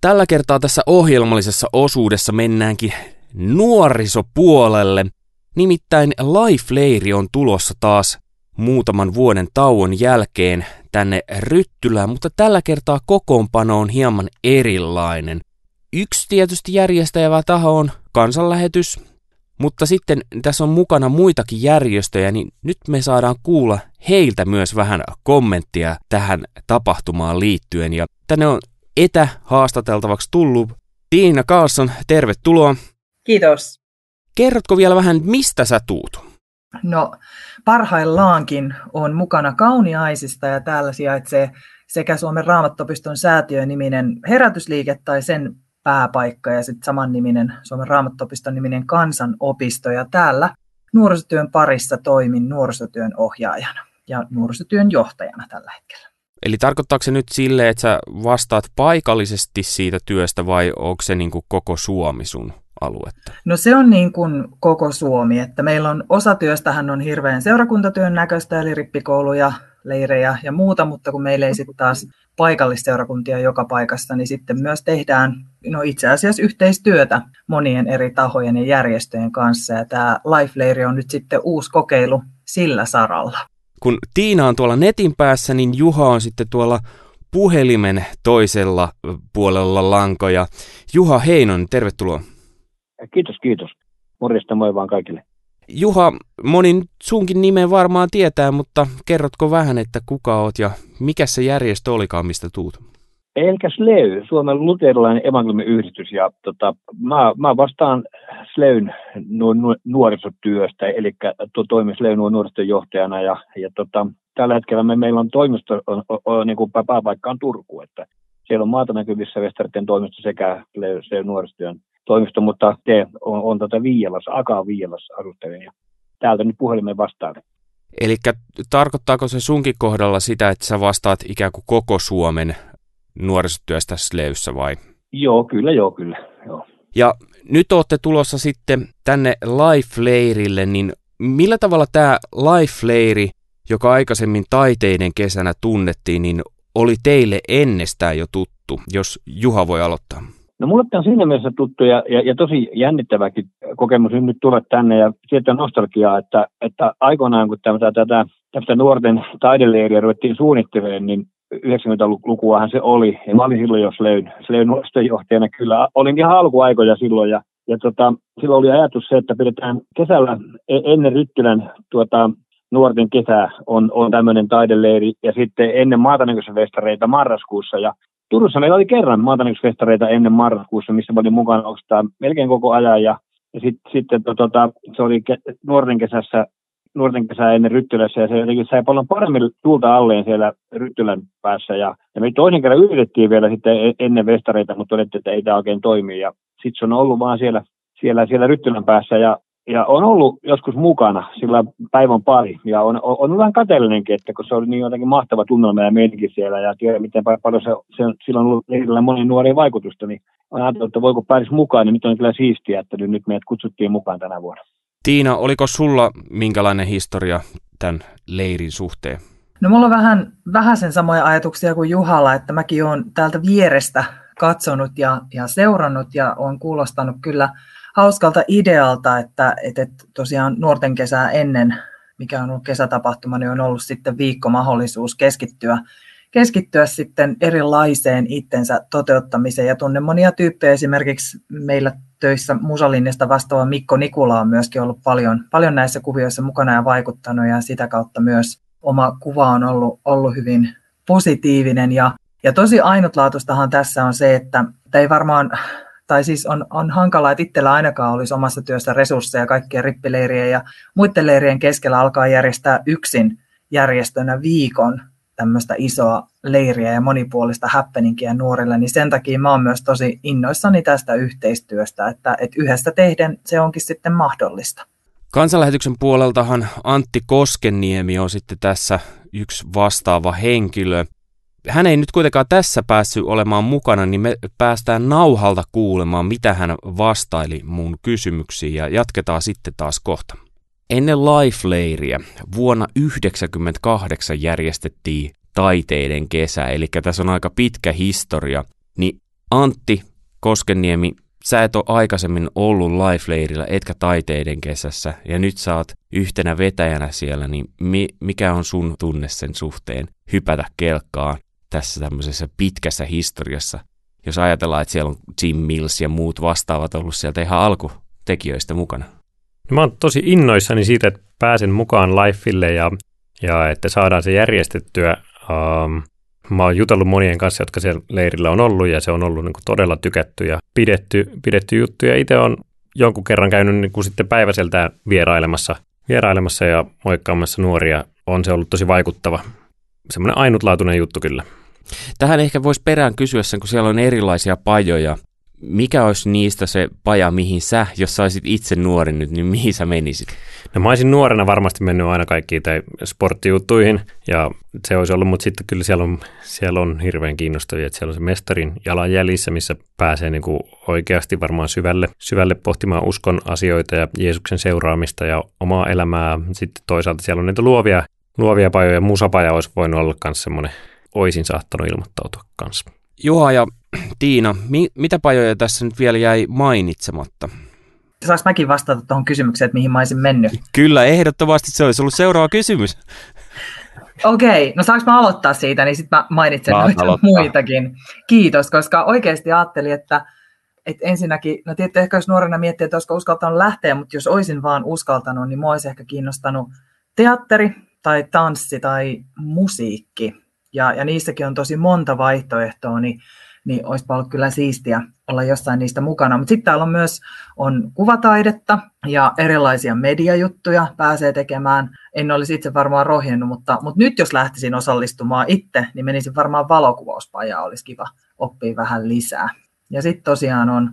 Tällä kertaa tässä ohjelmallisessa osuudessa mennäänkin nuorisopuolelle. Nimittäin Life-leiri on tulossa taas muutaman vuoden tauon jälkeen tänne Ryttylään, mutta tällä kertaa kokoonpano on hieman erilainen. Yksi tietysti järjestäjävä taho on kansanlähetys, mutta sitten tässä on mukana muitakin järjestöjä, niin nyt me saadaan kuulla heiltä myös vähän kommenttia tähän tapahtumaan liittyen. Ja tänne on etähaastateltavaksi tullut Tiina Carlson, tervetuloa. Kiitos. Kerrotko vielä vähän, mistä sä tuut? No parhaillaankin on mukana Kauniaisista ja täällä sijaitsee sekä Suomen Raamattopiston säätiö-niminen herätysliike tai sen pääpaikka ja sitten samanniminen Suomen Raamattopiston niminen kansanopisto. Ja täällä nuorisotyön parissa toimin nuorisotyön ohjaajana ja nuorisotyön johtajana tällä hetkellä. Eli tarkoittaako se nyt sille, että sä vastaat paikallisesti siitä työstä vai onko se niin kuin koko Suomi sun aluetta? No se on niin kuin koko Suomi, että meillä on osa työstähän on hirveän seurakuntatyön näköistä, eli rippikouluja, leirejä ja muuta, mutta kun meillä ei sitten taas paikallisseurakuntia joka paikassa, niin sitten myös tehdään no itse asiassa yhteistyötä monien eri tahojen ja järjestöjen kanssa. Ja tämä Life-leiri on nyt sitten uusi kokeilu sillä saralla. Kun Tiina on tuolla netin päässä, niin Juha on sitten tuolla puhelimen toisella puolella lankoja. Juha Heinon, tervetuloa. Kiitos, kiitos. Morjesta moi vaan kaikille. Juha, monin sunkin nimen varmaan tietää, mutta kerrotko vähän, että kuka oot ja mikä se järjestö olikaan, mistä tuut? Elkä SLEY, Suomen luterilainen evankeliumiyhdistys, ja tota, mä, mä vastaan SLEYn nu, nu, nuorisotyöstä, eli to, toimin SLEYn nuorisotyöjohtajana, ja, ja tota, tällä hetkellä me, meillä on toimisto, on, on, on, niin kuin pääpaikka on Turku, että siellä on maata näkyvissä Westerten toimisto sekä SLEY nuorisotyön toimisto, mutta te on, on tätä Viialassa, Akaa Viialassa asustelen ja täältä nyt puhelimen vastaan. Eli tarkoittaako se sunkin kohdalla sitä, että sä vastaat ikään kuin koko Suomen nuorisotyöstä Sleyssä vai? Joo, kyllä, joo, kyllä, joo. Ja nyt olette tulossa sitten tänne Life-leirille, niin millä tavalla tämä Life-leiri, joka aikaisemmin taiteiden kesänä tunnettiin, niin oli teille ennestään jo tuttu, jos Juha voi aloittaa? No mulle tämä on siinä mielessä tuttu ja, ja, ja tosi jännittäväkin kokemus nyt tulla tänne ja sieltä nostalgiaa, että, että aikoinaan kun tätä, tätä, tästä nuorten taideleiriä ruvettiin suunnittelemaan, niin 90-lukuahan se oli. Ja mä olin silloin jo Sleyn, Sleyn johtajana kyllä. Olin ihan alkuaikoja silloin ja, ja tota, silloin oli ajatus se, että pidetään kesällä e, ennen Ryttylän tuota, nuorten kesää on, on tämmöinen taideleiri ja sitten ennen maatanäköisfestareita marraskuussa ja Turussa meillä oli kerran maatanäköisfestareita ennen marraskuussa, missä olin mukana oikeastaan melkein koko ajan ja, ja sit, sitten to, tota, se oli ke, nuorten kesässä nuorten kesää ennen Ryttylässä ja se jotenkin sai paljon paremmin tuulta alleen siellä Ryttylän päässä ja, ja me toisen kerran yritettiin vielä sitten e-, ennen festareita, mutta todettiin, että ei tämä oikein toimi ja sitten se on ollut vaan siellä, siellä, siellä Ryttylän päässä ja ja on ollut joskus mukana sillä päivän pari, ja on, on, on vähän kateellinenkin, että kun se oli niin jotenkin mahtava tunnelma ja meininki siellä, ja tiedä miten paljon se, se sillä on ollut lehdillä monen nuorien vaikutusta, niin on ajatellut, että voiko pääsisi mukaan, niin nyt on kyllä siistiä, että nyt meidät kutsuttiin mukaan tänä vuonna. Tiina, oliko sulla minkälainen historia tämän leirin suhteen? No mulla on vähän, vähän sen samoja ajatuksia kuin Juhalla, että mäkin olen täältä vierestä katsonut ja, ja seurannut ja on kuulostanut kyllä hauskalta idealta, että, että tosiaan nuorten kesää ennen, mikä on ollut kesätapahtuma, niin on ollut sitten viikko mahdollisuus keskittyä, keskittyä sitten erilaiseen itsensä toteuttamiseen. Ja tunnen monia tyyppejä, esimerkiksi meillä töissä Musalinjasta vastaava Mikko Nikula on myöskin ollut paljon, paljon näissä kuvioissa mukana ja vaikuttanut, ja sitä kautta myös oma kuva on ollut, ollut hyvin positiivinen. Ja, ja tosi ainutlaatuistahan tässä on se, että, ei varmaan tai siis on, on hankalaa, että itsellä ainakaan olisi omassa työssä resursseja kaikkien rippileirien ja muiden leirien keskellä alkaa järjestää yksin järjestönä viikon tämmöistä isoa leiriä ja monipuolista happeningia nuorille, niin sen takia mä oon myös tosi innoissani tästä yhteistyöstä, että, että yhdessä tehden se onkin sitten mahdollista. Kansanlähetyksen puoleltahan Antti Koskeniemi on sitten tässä yksi vastaava henkilö hän ei nyt kuitenkaan tässä päässyt olemaan mukana, niin me päästään nauhalta kuulemaan, mitä hän vastaili mun kysymyksiin ja jatketaan sitten taas kohta. Ennen Life-leiriä vuonna 1998 järjestettiin taiteiden kesä, eli tässä on aika pitkä historia, niin Antti Koskeniemi, sä et ole aikaisemmin ollut life-leirillä, etkä taiteiden kesässä, ja nyt saat yhtenä vetäjänä siellä, niin mi- mikä on sun tunne sen suhteen hypätä kelkkaan tässä tämmöisessä pitkässä historiassa? Jos ajatellaan, että siellä on Jim Mills ja muut vastaavat ollut sieltä ihan alkutekijöistä mukana. No mä oon tosi innoissani siitä, että pääsen mukaan Lifeille ja, ja että saadaan se järjestettyä. Um, Mä oon jutellut monien kanssa, jotka siellä leirillä on ollut ja se on ollut niin kuin todella tykätty ja pidetty, pidetty juttu. Ja itse on jonkun kerran käynyt niin kuin sitten päiväseltään vierailemassa, vierailemassa ja moikkaamassa nuoria. On se ollut tosi vaikuttava. Semmoinen ainutlaatuinen juttu kyllä. Tähän ehkä voisi perään kysyä sen, kun siellä on erilaisia pajoja mikä olisi niistä se paja, mihin sä, jos saisit itse nuori nyt, niin mihin sä menisit? No mä olisin nuorena varmasti mennyt aina kaikkiin tai sporttijuttuihin ja se olisi ollut, mutta sitten kyllä siellä on, siellä on hirveän kiinnostavia, että siellä on se mestarin jalanjäljissä, missä pääsee niin kuin oikeasti varmaan syvälle, syvälle pohtimaan uskon asioita ja Jeesuksen seuraamista ja omaa elämää. Sitten toisaalta siellä on niitä luovia, luovia pajoja, musapaja olisi voinut olla myös semmoinen, oisin saattanut ilmoittautua kanssa. Juha ja Tiina, mi- mitä pajoja tässä nyt vielä jäi mainitsematta? Saanko mäkin vastata tuohon kysymykseen, että mihin mä olisin mennyt? Kyllä, ehdottomasti se olisi ollut seuraava kysymys. Okei, okay, no saanko mä aloittaa siitä, niin sitten mä mainitsen Saat noita aloittaa. muitakin. Kiitos, koska oikeasti ajattelin, että, että ensinnäkin, no tietysti ehkä jos nuorena miettii, että olisiko uskaltanut lähteä, mutta jos olisin vaan uskaltanut, niin mua olisi ehkä kiinnostanut teatteri tai tanssi tai musiikki. Ja, ja niissäkin on tosi monta vaihtoehtoa, niin niin olisipa ollut kyllä siistiä olla jossain niistä mukana. Mutta sitten täällä on myös on kuvataidetta ja erilaisia mediajuttuja pääsee tekemään. En olisi itse varmaan rohjennut, mutta, mutta nyt jos lähtisin osallistumaan itse, niin menisin varmaan valokuvauspajaa, olisi kiva oppia vähän lisää. Ja sitten tosiaan on,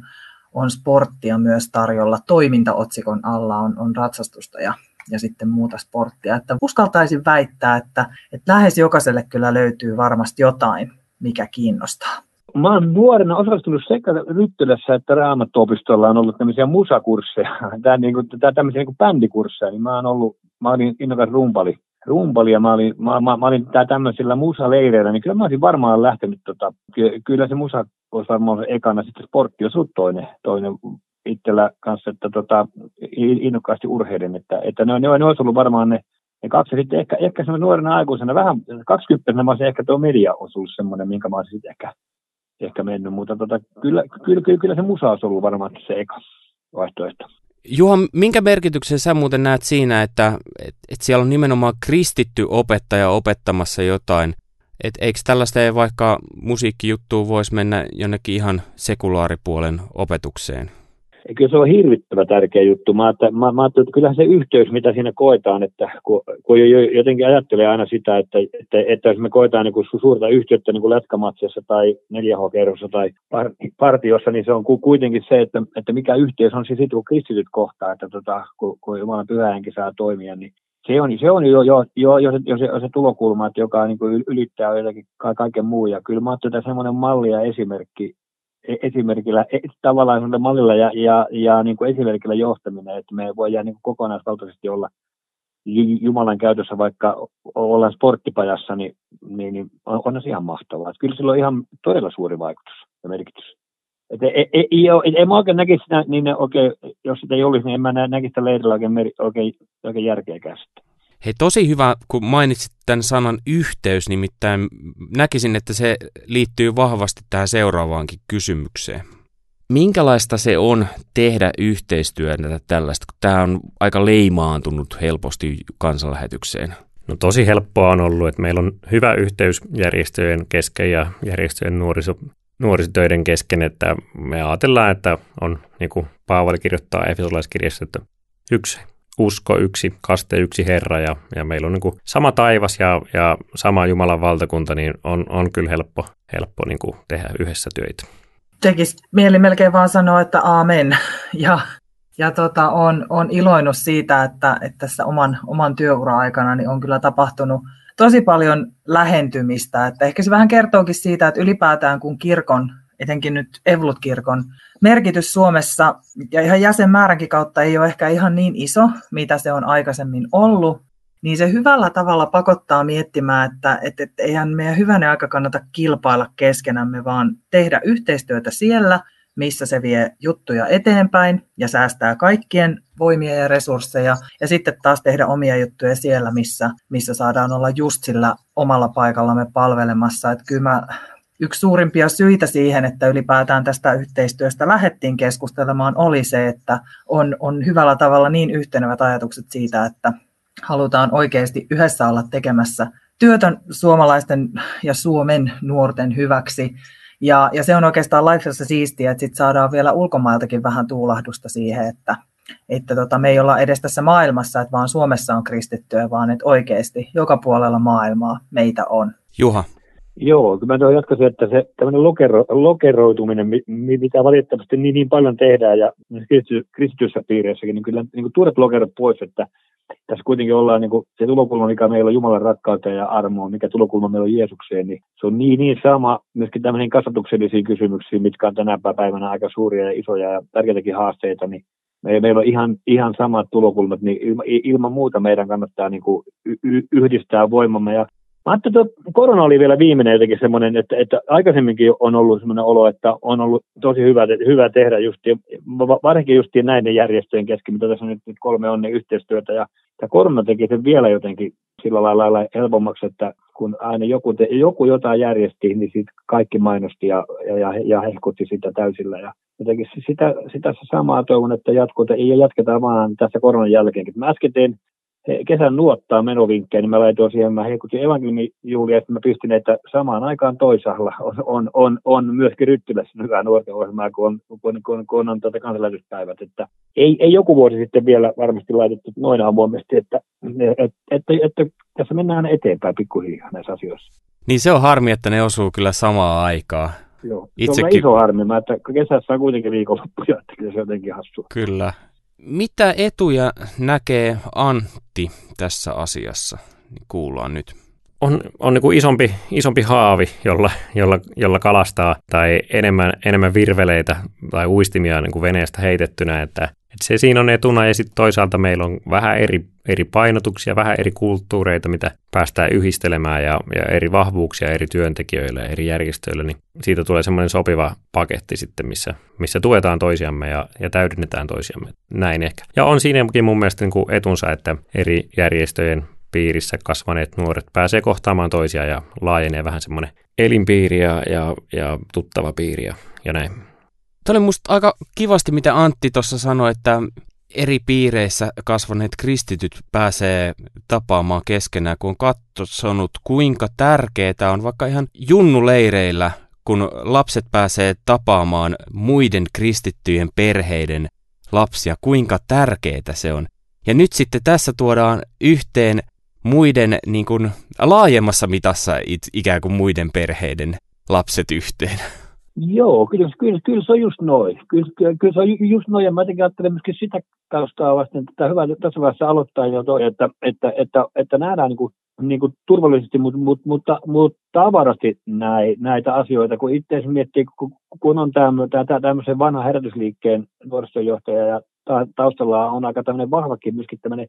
on sporttia myös tarjolla. Toimintaotsikon alla on, on ratsastusta ja, ja sitten muuta sporttia. Että uskaltaisin väittää, että, että lähes jokaiselle kyllä löytyy varmasti jotain, mikä kiinnostaa mä oon nuorena osallistunut sekä Ryttylässä että Raamattuopistolla. On ollut tämmöisiä musakursseja, tää, niin tää, tämmöisiä niin bändikursseja, niin mä oon ollut, mä olin innokas rumpali, rumpali ja mä olin, mä, mä, mä olin tää tämmöisillä musaleireillä, niin kyllä mä olisin varmaan lähtenyt, tota, kyllä se musa olisi varmaan ekana, sitten sportti ollut toinen, toinen itsellä kanssa, että tota, innokkaasti urheiden, että, että ne, ne, ne olisi ollut varmaan ne, ne kaksi, sitten ehkä, ehkä nuorena aikuisena, vähän 20 mä olisin ehkä tuo media olisi semmoinen, minkä mä olisin ehkä ehkä mennyt, mutta tota, kyllä, kyllä, kyllä, kyllä se musa olisi ollut varmaan se eka vaihtoehto. Juha, minkä merkityksen sä muuten näet siinä, että et, et siellä on nimenomaan kristitty opettaja opettamassa jotain, et eikö tällaista ei vaikka musiikkijuttuun voisi mennä jonnekin ihan sekulaaripuolen opetukseen? Kyllä se on hirvittävä tärkeä juttu. Mä, että, mä, mä että kyllähän se yhteys, mitä siinä koetaan, että kun, kun jotenkin ajattelee aina sitä, että, että, että jos me koetaan niin kuin suurta yhteyttä niin kuin lätkämatsiassa tai 4H-kerrossa tai partiossa, niin se on kuitenkin se, että, että mikä yhteys on sitten, kun kristityt kohtaa, että tota, kun, kun Jumalan pyhähenki saa toimia, niin se on, se on jo, jo, jo, jo, se, jo, se, se tulokulma, että joka niin kuin ylittää jotakin kaiken muu. Ja kyllä mä ajattelin, että semmoinen malli ja esimerkki esimerkillä, e- tavallaan mallilla ja, ja, ja niin kuin esimerkillä johtaminen, että me voidaan niin kuin kokonaisvaltaisesti olla Jumalan käytössä, vaikka ollaan sporttipajassa, niin, niin, niin on, on se ihan mahtavaa. Että kyllä sillä on ihan todella suuri vaikutus ja merkitys. Et ei, ei, ei, ei, ei mä oikein näkisi sitä, niin oikein, jos sitä ei olisi, niin en mä näkisi sitä leirillä oikein, oikein, oikein järkeäkään sitten. Hei, tosi hyvä, kun mainitsit tämän sanan yhteys, nimittäin näkisin, että se liittyy vahvasti tähän seuraavaankin kysymykseen. Minkälaista se on tehdä yhteistyötä tällaista, kun tämä on aika leimaantunut helposti kansanlähetykseen? No tosi helppoa on ollut, että meillä on hyvä yhteys järjestöjen kesken ja järjestöjen nuoriso, nuorisotöiden kesken, että me ajatellaan, että on, niin kuin Paavali kirjoittaa Efesolaiskirjassa, että yksi usko, yksi kaste, yksi Herra ja, ja meillä on niin kuin sama taivas ja, ja sama Jumalan valtakunta, niin on, on kyllä helppo, helppo niin kuin tehdä yhdessä töitä. Tekisi mieli melkein vaan sanoa, että aamen. Ja, ja tota, on, on iloinut siitä, että, että tässä oman, oman työura-aikana niin on kyllä tapahtunut tosi paljon lähentymistä. Että ehkä se vähän kertookin siitä, että ylipäätään kun kirkon etenkin nyt Evlut-kirkon merkitys Suomessa ja ihan jäsenmääränkin kautta ei ole ehkä ihan niin iso, mitä se on aikaisemmin ollut. niin se hyvällä tavalla pakottaa miettimään, että, että, että eihän meidän hyvänä aika kannata kilpailla keskenämme, vaan tehdä yhteistyötä siellä, missä se vie juttuja eteenpäin ja säästää kaikkien voimia ja resursseja, ja sitten taas tehdä omia juttuja siellä, missä, missä saadaan olla just sillä omalla paikallamme palvelemassa. Että kyllä mä yksi suurimpia syitä siihen, että ylipäätään tästä yhteistyöstä lähdettiin keskustelemaan, oli se, että on, on hyvällä tavalla niin yhtenevät ajatukset siitä, että halutaan oikeasti yhdessä olla tekemässä työtä suomalaisten ja Suomen nuorten hyväksi. Ja, ja se on oikeastaan Lifeissa siistiä, että sit saadaan vielä ulkomailtakin vähän tuulahdusta siihen, että, että tota, me ei olla edes tässä maailmassa, että vaan Suomessa on kristittyä, vaan että oikeasti joka puolella maailmaa meitä on. Juha, Joo, kyllä mä jatkaisin, että se tämmöinen lokero, lokeroituminen, mitä valitettavasti niin, niin paljon tehdään ja kristityssä piireissäkin, niin kyllä niin kuin lokerot pois, että tässä kuitenkin ollaan niin kuin, se tulokulma, mikä meillä on Jumalan rakkautta ja armoa, mikä tulokulma meillä on Jeesukseen, niin se on niin, niin sama myöskin tämmöisiin kasvatuksellisiin kysymyksiin, mitkä on tänä päivänä aika suuria ja isoja ja tärkeitäkin haasteita, niin meillä on ihan, ihan samat tulokulmat, niin ilman muuta meidän kannattaa niin kuin yhdistää voimamme. Ja Mä ajattelin, että korona oli vielä viimeinen jotenkin semmoinen, että, että aikaisemminkin on ollut semmoinen olo, että on ollut tosi hyvä, hyvä tehdä just, varsinkin just näiden järjestöjen kesken, mitä tässä nyt, kolme onne yhteistyötä. Ja, ja korona teki sen vielä jotenkin sillä lailla helpommaksi, että kun aina joku, te, joku jotain järjesti, niin sitten kaikki mainosti ja, ja, ja hehkutti sitä täysillä. Ja jotenkin sitä, sitä samaa toivon, että jatkuu, ja jatketaan vaan tässä koronan jälkeenkin. Mä äsken tein kesän nuottaa menovinkkejä, niin mä laitoin siihen, mä heikutin evankeliumijuulia, että mä pistin, että samaan aikaan toisaalla on, on, on, on myöskin Ryttylässä hyvää nuorten ohjelmaa, kun on, kun, kun, kun on tuota kansanlähetyspäivät. Että ei, ei, joku vuosi sitten vielä varmasti laitettu noin avoimesti, että, että, että, että tässä mennään eteenpäin pikkuhiljaa näissä asioissa. Niin se on harmi, että ne osuu kyllä samaa aikaa. Joo, Itsekin... se on iso harmi, mä, että kesässä on kuitenkin viikonloppuja, että se on jotenkin hassua. Kyllä. Mitä etuja näkee Antti tässä asiassa? Niin kuullaan nyt. On, on niin kuin isompi, isompi haavi, jolla, jolla, jolla kalastaa, tai enemmän, enemmän virveleitä tai uistimia niin kuin veneestä heitettynä, että et se siinä on etuna ja sitten toisaalta meillä on vähän eri, eri painotuksia, vähän eri kulttuureita, mitä päästään yhdistelemään ja, ja eri vahvuuksia eri työntekijöille ja eri järjestöille, niin siitä tulee semmoinen sopiva paketti sitten, missä, missä tuetaan toisiamme ja, ja täydennetään toisiamme. Näin ehkä. Ja on siinäkin mun mielestä niin kuin etunsa, että eri järjestöjen piirissä kasvaneet nuoret pääsee kohtaamaan toisia ja laajenee vähän semmoinen elinpiiri ja, ja, ja tuttava piiri ja, ja näin. Tämä oli musta aika kivasti, mitä Antti tuossa sanoi, että eri piireissä kasvaneet kristityt pääsee tapaamaan keskenään, kun on katsonut, kuinka tärkeää on vaikka ihan junnuleireillä, kun lapset pääsee tapaamaan muiden kristittyjen perheiden lapsia, kuinka tärkeää se on. Ja nyt sitten tässä tuodaan yhteen muiden niin kuin, laajemmassa mitassa ikään kuin muiden perheiden lapset yhteen. Joo, kyllä, kyllä, kyllä se on just noin. Kyllä, kyllä, se on just noin, ja mä jotenkin ajattelen myöskin sitä taustaa vasten, että hyvä tässä vaiheessa aloittaa jo toi, että, että, että, että nähdään niin kuin, niin kuin turvallisesti, mutta, mutta, mutta, mutta avarasti näitä asioita, kun itse miettii, kun on tämmöisen vanhan herätysliikkeen nuorisojohtaja ja taustalla on aika tämmöinen vahvakin myöskin tämmöinen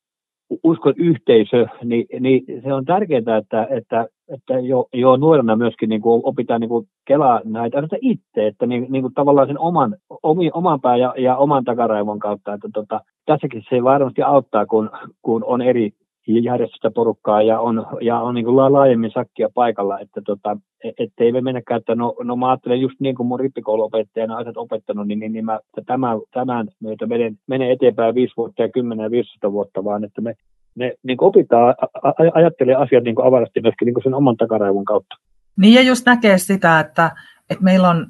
uskon yhteisö, niin, niin se on tärkeää, että, että, että jo, jo nuorena myöskin niin kuin opitaan niin kuin kelaa näitä asioita itse, että niin, niin kuin tavallaan sen oman, omi, oman pää ja, ja oman takaraivon kautta, että tota, tässäkin se varmasti auttaa, kun, kun on eri järjestöstä porukkaa ja on, ja on niin kuin laajemmin sakkia paikalla, että tota, e, ettei me mennäkään, että no, no mä ajattelen just niin kuin mun rippikouluopettajana asiat opettanut, niin, niin, niin mä, tämän, tämän myötä menen, menen eteenpäin viisi vuotta ja kymmenen ja 15 vuotta, vaan että me, me niin opitaan, ajattelee asiat niin avarasti myöskin niin sen oman takaraivon kautta. Niin ja just näkee sitä, että, että meillä on,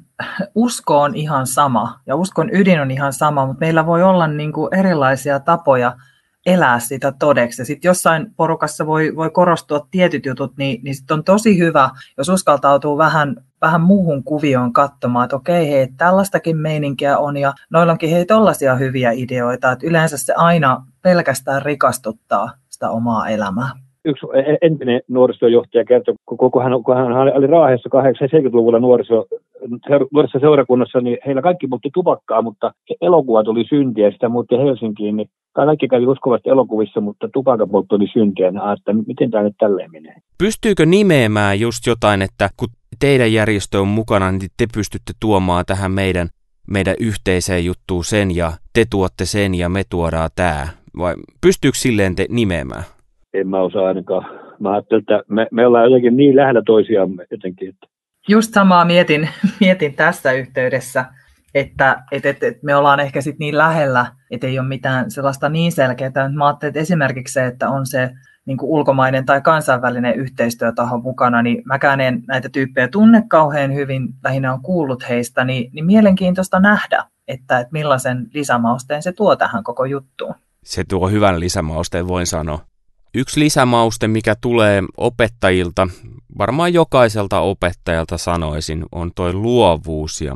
usko on ihan sama ja uskon ydin on ihan sama, mutta meillä voi olla niin kuin erilaisia tapoja elää sitä todeksi. Sitten jossain porukassa voi, voi korostua tietyt jutut, niin, niin sitten on tosi hyvä, jos uskaltautuu vähän, vähän muuhun kuvioon katsomaan, että okei, hei, tällaistakin meininkiä on ja noilla onkin hei tollaisia hyviä ideoita, että yleensä se aina pelkästään rikastuttaa sitä omaa elämää. Yksi e-, entinen nuorisojohtaja kertoi, kun hän, kun hän oli Raahessa 80-luvulla nuoriso, nuorisoseurakunnassa, niin heillä kaikki muutti tupakkaa, mutta elokuva tuli syntiä ja sitä muutti Helsinkiin, niin kaikki kävi uskovasti elokuvissa, mutta tupakapoltto oli syntiä, niin että miten tämä nyt tälleen menee. Pystyykö nimeämään just jotain, että kun teidän järjestö on mukana, niin te pystytte tuomaan tähän meidän, meidän yhteiseen juttuun sen ja te tuotte sen ja me tuodaan tämä? Vai pystyykö silleen te nimeämään? En mä osaa ainakaan. Mä ajattelin, että me, me ollaan jotenkin niin lähellä toisiamme jotenkin. Että. Just samaa mietin, mietin tässä yhteydessä, että et, et, et me ollaan ehkä sit niin lähellä, että ei ole mitään sellaista niin selkeää. Mä ajattelin, että esimerkiksi se, että on se niin kuin ulkomainen tai kansainvälinen yhteistyötaho mukana, niin mäkään en näitä tyyppejä tunne kauhean hyvin, lähinnä on kuullut heistä, niin, niin mielenkiintoista nähdä, että, että millaisen lisämausteen se tuo tähän koko juttuun. Se tuo hyvän lisämausteen, voin sanoa. Yksi lisämauste, mikä tulee opettajilta, varmaan jokaiselta opettajalta sanoisin, on toi luovuus. Ja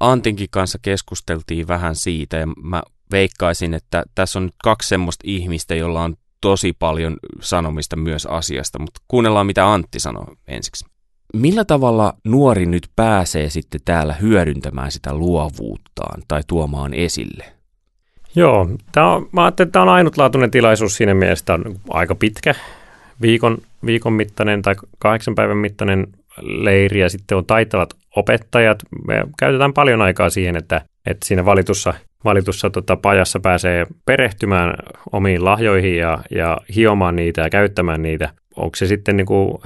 Antinkin kanssa keskusteltiin vähän siitä ja mä veikkaisin, että tässä on nyt kaksi semmoista ihmistä, jolla on tosi paljon sanomista myös asiasta, mutta kuunnellaan mitä Antti sanoo ensiksi. Millä tavalla nuori nyt pääsee sitten täällä hyödyntämään sitä luovuuttaan tai tuomaan esille? Joo, tämä on, mä ajattelin, että tämä on ainutlaatuinen tilaisuus siinä mielessä, on aika pitkä, viikon, viikon mittainen tai kahdeksan päivän mittainen leiri ja sitten on taitavat opettajat. Me käytetään paljon aikaa siihen, että, että siinä valitussa, valitussa tota, pajassa pääsee perehtymään omiin lahjoihin ja, ja hiomaan niitä ja käyttämään niitä. Onko se sitten niin kuin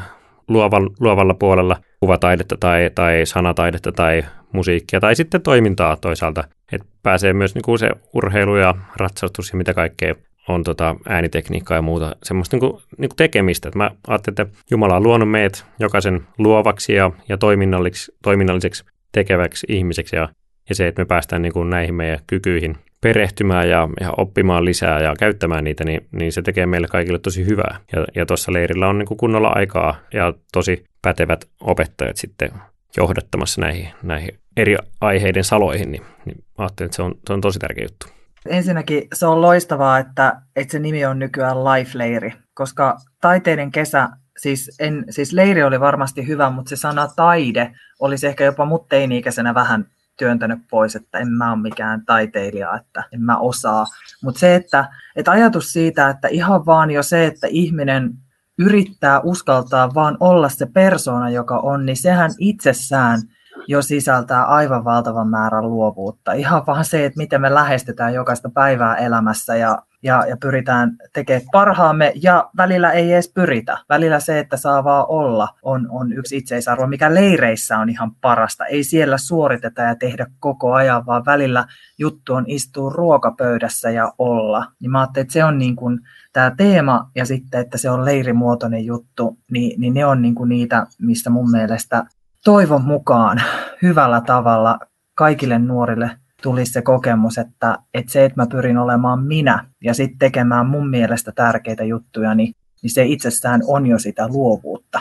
luovalla, luovalla puolella kuvataidetta tai, tai sanataidetta tai musiikkia tai sitten toimintaa toisaalta. Että pääsee myös niin kuin se urheilu ja ratsastus ja mitä kaikkea on tota äänitekniikkaa ja muuta semmoista niin kuin, niin kuin tekemistä. Et mä ajattelin, että Jumala on luonut meidät jokaisen luovaksi ja, ja toiminnalliseksi, toiminnalliseksi tekeväksi ihmiseksi ja, ja se, että me päästään niin kuin näihin meidän kykyihin perehtymään ja, ja oppimaan lisää ja käyttämään niitä, niin, niin se tekee meille kaikille tosi hyvää. Ja, ja tuossa leirillä on niin kuin kunnolla aikaa ja tosi pätevät opettajat sitten johdattamassa näihin, näihin eri aiheiden saloihin, niin, niin ajattelin, että se on, se on tosi tärkeä juttu. Ensinnäkin se on loistavaa, että, että se nimi on nykyään Life-leiri, koska taiteiden kesä, siis, en, siis leiri oli varmasti hyvä, mutta se sana taide olisi ehkä jopa mut teini-ikäisenä vähän työntänyt pois, että en mä ole mikään taiteilija, että en mä osaa. Mutta se, että, että ajatus siitä, että ihan vaan jo se, että ihminen yrittää uskaltaa vaan olla se persona, joka on, niin sehän itsessään jo sisältää aivan valtavan määrän luovuutta. Ihan vaan se, että miten me lähestytään jokaista päivää elämässä ja, ja, ja pyritään tekemään parhaamme ja välillä ei edes pyritä. Välillä se, että saa vaan olla, on, on yksi itseisarvo, mikä leireissä on ihan parasta. Ei siellä suoriteta ja tehdä koko ajan, vaan välillä juttu on istua ruokapöydässä ja olla. Niin mä ajattelin, että se on niin kuin tämä teema ja sitten, että se on leirimuotoinen juttu, niin, niin ne on niin kuin niitä, mistä mun mielestä toivon mukaan hyvällä tavalla kaikille nuorille tulisi se kokemus, että, että se, että mä pyrin olemaan minä ja sitten tekemään mun mielestä tärkeitä juttuja, niin, niin se itsessään on jo sitä luovuutta.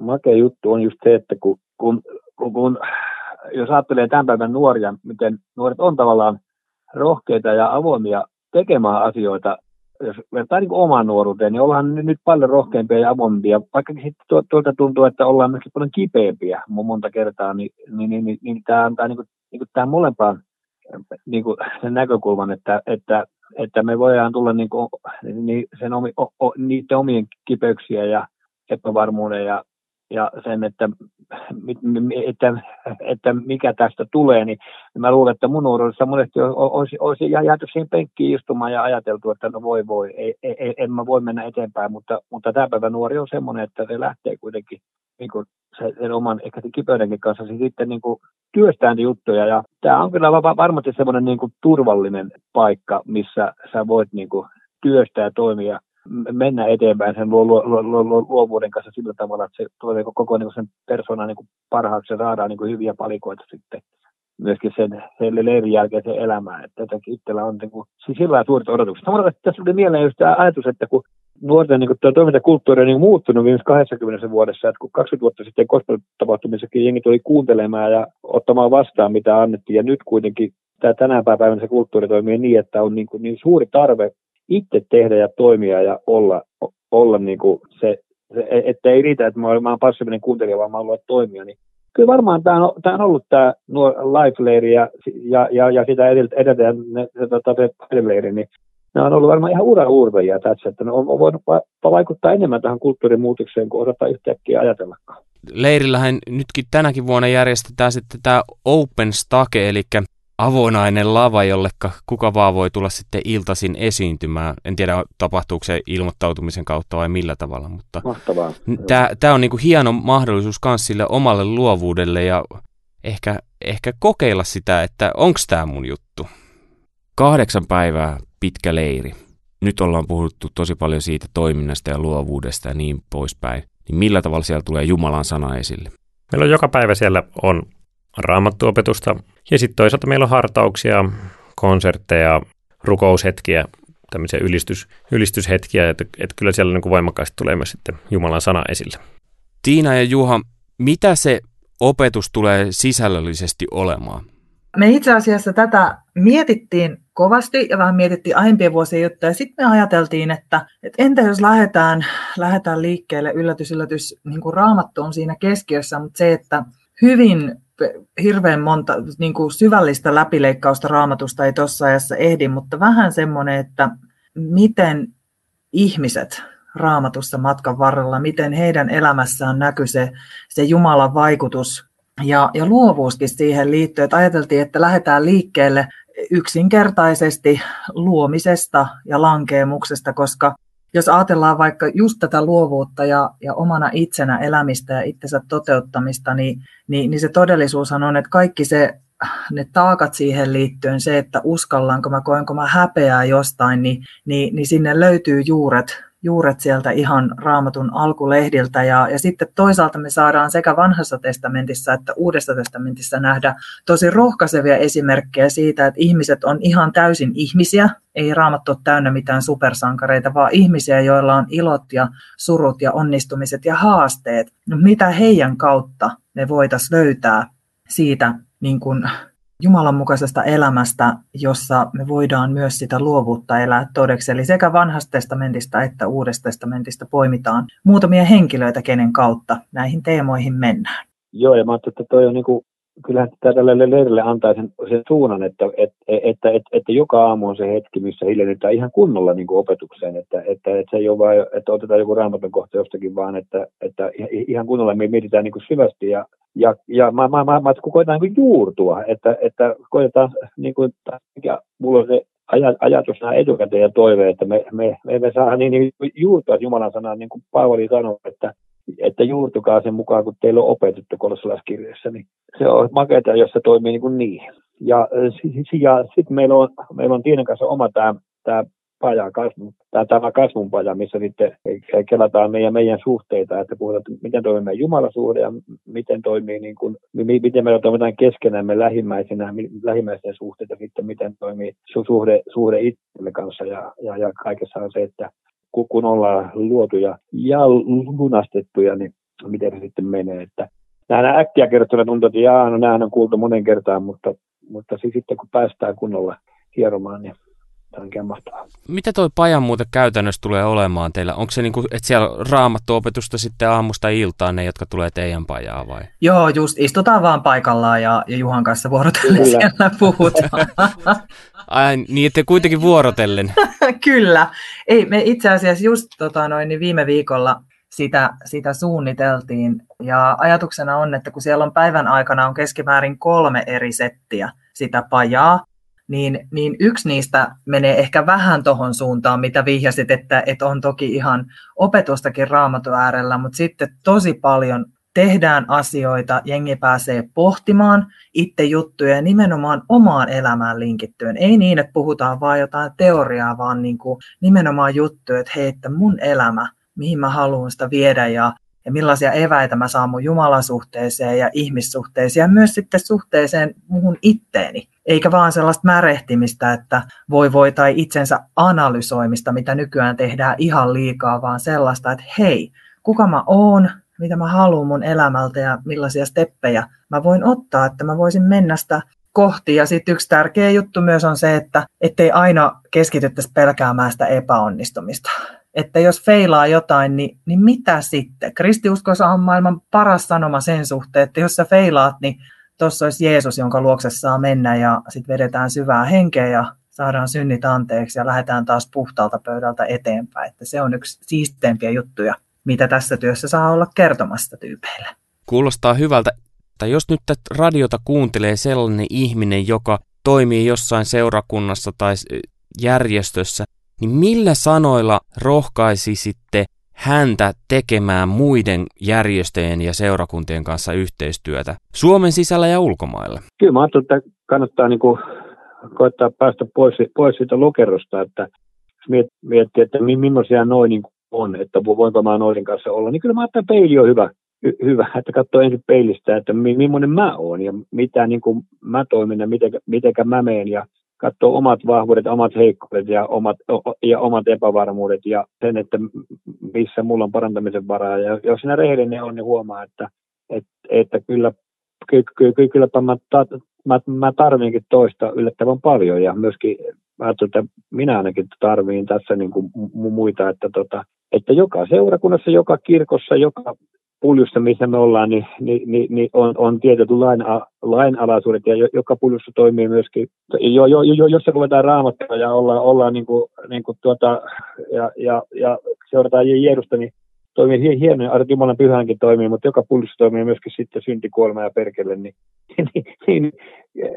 Makea juttu on just se, että kun, kun, kun, kun jos ajattelee tämän päivän nuoria, miten nuoret on tavallaan rohkeita ja avoimia tekemään asioita jos vertaa niin omaan nuoruuteen, niin ollaan nyt paljon rohkeampia ja avoimia. Vaikka sitten tuolta tuntuu, että ollaan myös paljon kipeämpiä monta kertaa, niin, niin, niin, niin, niin tämä antaa niin kuin, niin kuin tähän molempaan niin kuin sen näkökulman, että, että, että me voidaan tulla niin kuin, niin sen omi, o, o, niiden omien kipeyksiä ja epävarmuuden ja ja sen, että, että, että mikä tästä tulee, niin mä luulen, että mun nuoruudessa monesti olisi, olisi jääty siihen penkkiin istumaan ja ajateltu, että no voi voi, ei, ei, en mä voi mennä eteenpäin, mutta, mutta tämä päivä nuori on semmoinen, että se lähtee kuitenkin niin kuin sen oman ehkä sen kipeydenkin kanssa sitten niin kuin työstään juttuja. Ja tämä on kyllä varmasti semmoinen niin kuin turvallinen paikka, missä sä voit niin kuin työstää ja toimia mennä eteenpäin sen luo, luo, luo, luo, luovuuden kanssa sillä tavalla, että se tulee koko niin sen persoonan niin parhaaksi ja saadaan niin hyviä palikoita sitten myöskin sen, sen leirin jälkeisen elämään. Että itsellä on niin kuin, siis sillä suuret odotukset. Samalla tässä tuli mieleen just tämä ajatus, että kun nuorten niin kuin, toimintakulttuuri on niin muuttunut viimeisessä 20 vuodessa, että kun 20 vuotta sitten gospel-tapahtumissakin jengi tuli kuuntelemaan ja ottamaan vastaan, mitä annettiin, ja nyt kuitenkin tämä tänä päivänä se kulttuuri toimii niin, että on niin, kuin, niin suuri tarve itse tehdä ja toimia ja olla olla niin kuin se, se, että ei riitä, että mä olen passiivinen kuuntelija, vaan mä haluan toimia, niin kyllä varmaan tämä on, tämä on ollut tämä life ja, ja, ja, ja sitä edeltäjän tota, leiri, niin nämä on ollut varmaan ihan ura-uurtajia tässä, että ne on voinut vaikuttaa enemmän tähän kulttuurimuutokseen kuin odottaa yhtäkkiä ajatellakaan. Leirillähän nytkin tänäkin vuonna järjestetään sitten tämä Open Stake, eli avonainen lava, jolle kuka vaan voi tulla sitten iltaisin esiintymään. En tiedä, tapahtuuko se ilmoittautumisen kautta vai millä tavalla, mutta Mahtavaa. tämä on niinku hieno mahdollisuus myös sille omalle luovuudelle ja ehkä, ehkä kokeilla sitä, että onko tämä mun juttu. Kahdeksan päivää pitkä leiri. Nyt ollaan puhuttu tosi paljon siitä toiminnasta ja luovuudesta ja niin poispäin. Niin millä tavalla siellä tulee Jumalan sana esille? Meillä on joka päivä siellä on raamattuopetusta ja sitten toisaalta meillä on hartauksia, konsertteja, rukoushetkiä, tämmöisiä ylistys, ylistyshetkiä, että, että kyllä siellä niin kuin voimakkaasti tulee myös sitten Jumalan sana esille. Tiina ja Juha, mitä se opetus tulee sisällöllisesti olemaan? Me itse asiassa tätä mietittiin kovasti ja vähän mietittiin aiempien vuosien juttuja. Sitten me ajateltiin, että, että entä jos lähdetään, lähdetään liikkeelle, yllätys, yllätys, niin kuin raamattu on siinä keskiössä, mutta se, että hyvin hirveän monta niin kuin syvällistä läpileikkausta raamatusta ei tuossa ajassa ehdi, mutta vähän semmoinen, että miten ihmiset raamatussa matkan varrella, miten heidän elämässään näkyy se, se Jumalan vaikutus ja, ja luovuuskin siihen liittyen, että ajateltiin, että lähdetään liikkeelle yksinkertaisesti luomisesta ja lankeemuksesta, koska jos ajatellaan vaikka just tätä luovuutta ja, ja omana itsenä elämistä ja itsensä toteuttamista, niin, niin, niin se todellisuushan on, että kaikki se, ne taakat siihen liittyen, se, että uskallanko mä, koenko mä häpeää jostain, niin, niin, niin sinne löytyy juuret juuret sieltä ihan raamatun alkulehdiltä. Ja, ja sitten toisaalta me saadaan sekä vanhassa testamentissa että uudessa testamentissa nähdä tosi rohkaisevia esimerkkejä siitä, että ihmiset on ihan täysin ihmisiä. Ei raamattu ole täynnä mitään supersankareita, vaan ihmisiä, joilla on ilot ja surut ja onnistumiset ja haasteet. No, mitä heidän kautta me voitaisiin löytää siitä niin kuin Jumalan mukaisesta elämästä, jossa me voidaan myös sitä luovuutta elää todeksi. Eli sekä vanhasta testamentista että uudesta testamentista poimitaan muutamia henkilöitä, kenen kautta näihin teemoihin mennään. Joo, ja mä ajattelin, että toi on niin kuin, kyllähän tälle leirille antaa sen, sen suunnan, että, että, että, että, joka aamu on se hetki, missä hiljennytään ihan kunnolla niin kuin opetukseen, että, että, että se ei ole vain, että otetaan joku raamatun kohta jostakin, vaan että, että ihan kunnolla me mietitään niin kuin syvästi ja ja, ja mä, mä, mä, mä koitan niin juurtua, että, että koetaan, niin kuin, mikä mulla on se ajatus nämä etukäteen ja toive, että me, me, me, me saadaan niin, niin juurtua Jumalan sanaa, niin kuin Paavali sanoi, että, että juurtukaa sen mukaan, kun teillä on opetettu kolossalaiskirjassa, niin se on makeata, jos se toimii niin. Kuin niin. Ja, ja sitten meillä on, meillä on Tiinan kanssa oma tämä, tämä paja, kasvun, tämä, tämä kasvun paja, missä sitten kelataan meidän, meidän suhteita, että puhutaan, että miten toimii meidän Jumalasuhde ja miten toimii, niin kuin, miten me toimitaan keskenämme lähimmäisenä, lähimmäisten suhteita, sitten miten toimii suhde, suhde itsemme kanssa ja, ja, ja kaikessa on se, että kun ollaan luotuja ja lunastettuja, niin miten se sitten menee, että nämä äkkiä kertona tuntuu, että jaa, no on kuultu monen kertaan, mutta, mutta siis sitten kun päästään kunnolla hieromaan, niin oikein mahtavaa. Mitä toi pajan muuten käytännössä tulee olemaan teillä? Onko se niin kuin, että siellä on raamattuopetusta sitten aamusta iltaan ne, jotka tulee teidän pajaa vai? Joo, just istutaan vaan paikallaan ja, ja Juhan kanssa vuorotellen siellä puhutaan. Ai, niin että kuitenkin vuorotellen. Kyllä. Ei, me itse asiassa just tota, noin, niin viime viikolla sitä, sitä suunniteltiin. Ja ajatuksena on, että kun siellä on päivän aikana on keskimäärin kolme eri settiä sitä pajaa, niin, niin yksi niistä menee ehkä vähän tuohon suuntaan, mitä vihjasit, että, että on toki ihan opetustakin raamatun äärellä, mutta sitten tosi paljon tehdään asioita, jengi pääsee pohtimaan itse juttuja nimenomaan omaan elämään linkittyen. Ei niin, että puhutaan vain jotain teoriaa, vaan niin kuin nimenomaan juttuja, että hei, että mun elämä, mihin mä haluan sitä viedä ja, ja millaisia eväitä mä saan mun Jumalasuhteeseen ja ihmissuhteeseen ja myös sitten suhteeseen muuhun itteeni eikä vaan sellaista märehtimistä, että voi voi tai itsensä analysoimista, mitä nykyään tehdään ihan liikaa, vaan sellaista, että hei, kuka mä oon, mitä mä haluan mun elämältä ja millaisia steppejä mä voin ottaa, että mä voisin mennä sitä kohti. Ja sitten yksi tärkeä juttu myös on se, että ettei aina keskityttäisi pelkäämään sitä epäonnistumista. Että jos feilaa jotain, niin, niin mitä sitten? Kristiuskossa on maailman paras sanoma sen suhteen, että jos sä feilaat, niin tuossa olisi Jeesus, jonka luokse saa mennä ja sitten vedetään syvää henkeä ja saadaan synnit anteeksi ja lähdetään taas puhtaalta pöydältä eteenpäin. Että se on yksi siisteimpiä juttuja, mitä tässä työssä saa olla kertomassa tyypeille. Kuulostaa hyvältä. Tai jos nyt tätä radiota kuuntelee sellainen ihminen, joka toimii jossain seurakunnassa tai järjestössä, niin millä sanoilla rohkaisisitte häntä tekemään muiden järjestöjen ja seurakuntien kanssa yhteistyötä Suomen sisällä ja ulkomailla? Kyllä mä ajattelin, että kannattaa niin kuin koittaa päästä pois, pois siitä lokerosta, että miet, miettiä, että millaisia noin niin on, että voinko mä noiden kanssa olla, niin kyllä mä ajattelen, että peili on hyvä, hyvä, että katsoo ensin peilistä, että millainen mä oon ja mitä niin kuin mä toimin ja miten, mitenkä mä meen ja katsoo omat vahvuudet, omat heikkoudet ja omat, ja omat epävarmuudet ja sen, että missä mulla on parantamisen varaa. Ja jos sinä rehellinen on, niin huomaa, että, että, että kyllä, kyllä, kylläpä mä, mä, mä tarviinkin toista yllättävän paljon ja myöskin että minä ainakin tarviin tässä niin kuin muita, että, tota, että joka seurakunnassa, joka kirkossa, joka puljussa, missä me ollaan, niin, niin, niin, niin on, on tietyt lain, lainalaisuudet, ja joka puljussa toimii myöskin, jo, jo, jo, jos se ruvetaan raamattua ja ollaan, ollaan niin kuin, niin kuin tuota, ja, ja, ja seurataan Jeesusta, niin toimii hienoja, Arto Jumalan pyhänkin toimii, mutta joka puljussa toimii myöskin sitten synti, kuolema ja perkele, niin, niin, niin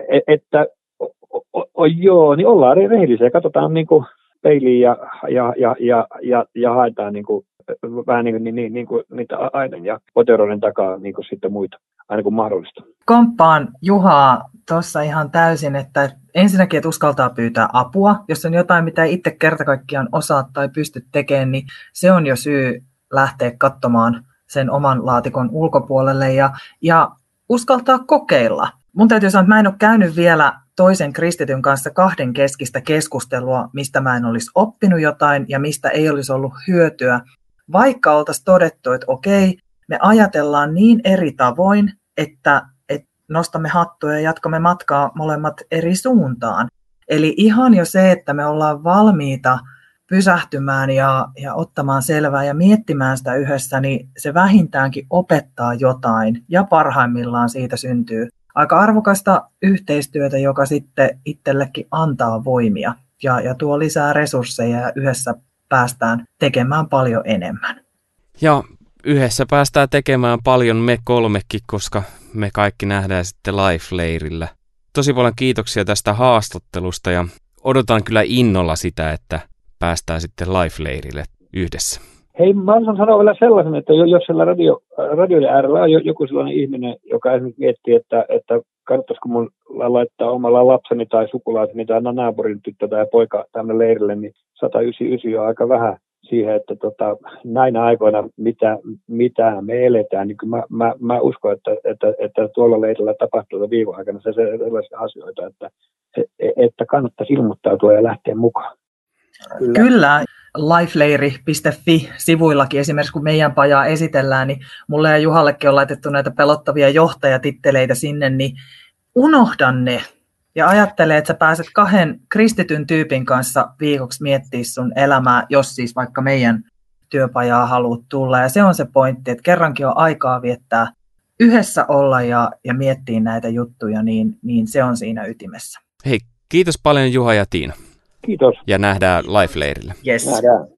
e, että o, o, o, joo, niin ollaan rehellisiä, katsotaan niin kuin peiliin ja, ja, ja, ja, ja, ja haetaan niin kuin vähän niin, niin, niin, niin kuin niitä aina ja poteroiden takaa niin kuin sitten muita, aina kuin mahdollista. Komppaan Juhaa tuossa ihan täysin, että ensinnäkin, että uskaltaa pyytää apua. Jos on jotain, mitä itse kerta kaikkiaan osaa tai pysty tekemään, niin se on jo syy lähteä katsomaan sen oman laatikon ulkopuolelle ja, ja uskaltaa kokeilla. Mun täytyy sanoa, että mä en ole käynyt vielä toisen kristityn kanssa kahden keskistä keskustelua, mistä mä en olisi oppinut jotain ja mistä ei olisi ollut hyötyä vaikka oltaisiin todettu, että okei, me ajatellaan niin eri tavoin, että, että nostamme hattua ja jatkamme matkaa molemmat eri suuntaan. Eli ihan jo se, että me ollaan valmiita pysähtymään ja, ja ottamaan selvää ja miettimään sitä yhdessä, niin se vähintäänkin opettaa jotain ja parhaimmillaan siitä syntyy aika arvokasta yhteistyötä, joka sitten itsellekin antaa voimia ja, ja tuo lisää resursseja ja yhdessä päästään tekemään paljon enemmän. Ja yhdessä päästään tekemään paljon me kolmekin, koska me kaikki nähdään sitten live-leirillä. Tosi paljon kiitoksia tästä haastattelusta ja odotan kyllä innolla sitä, että päästään sitten live-leirille yhdessä. Hei, mä haluaisin sanoa vielä sellaisen, että jos siellä radio, radioiden äärellä on joku sellainen ihminen, joka esimerkiksi miettii, että, että kannattaisiko mun laittaa omalla lapseni tai sukulaiseni tai naapurin tyttö tai poika tänne leirille, niin 199 on aika vähän siihen, että tota, näinä aikoina, mitä, mitä me eletään, niin mä, mä, mä uskon, että, että, että tuolla leirillä tapahtuu viikon aikana se sellaisia asioita, että, että kannattaisi ilmoittautua ja lähteä mukaan. Kyllä. Kyllä. Lifeleiri.fi sivuillakin esimerkiksi kun meidän pajaa esitellään, niin mulle ja Juhallekin on laitettu näitä pelottavia johtajatitteleitä sinne, niin unohda ne ja ajattele, että sä pääset kahden kristityn tyypin kanssa viikoksi miettiä sun elämää, jos siis vaikka meidän työpajaa haluat tulla. Ja se on se pointti, että kerrankin on aikaa viettää yhdessä olla ja, ja miettiä näitä juttuja, niin, niin se on siinä ytimessä. Hei, kiitos paljon Juha ja Tiina. Kiitos. Ja nähdään Life-leirillä. Yes. Nähdään.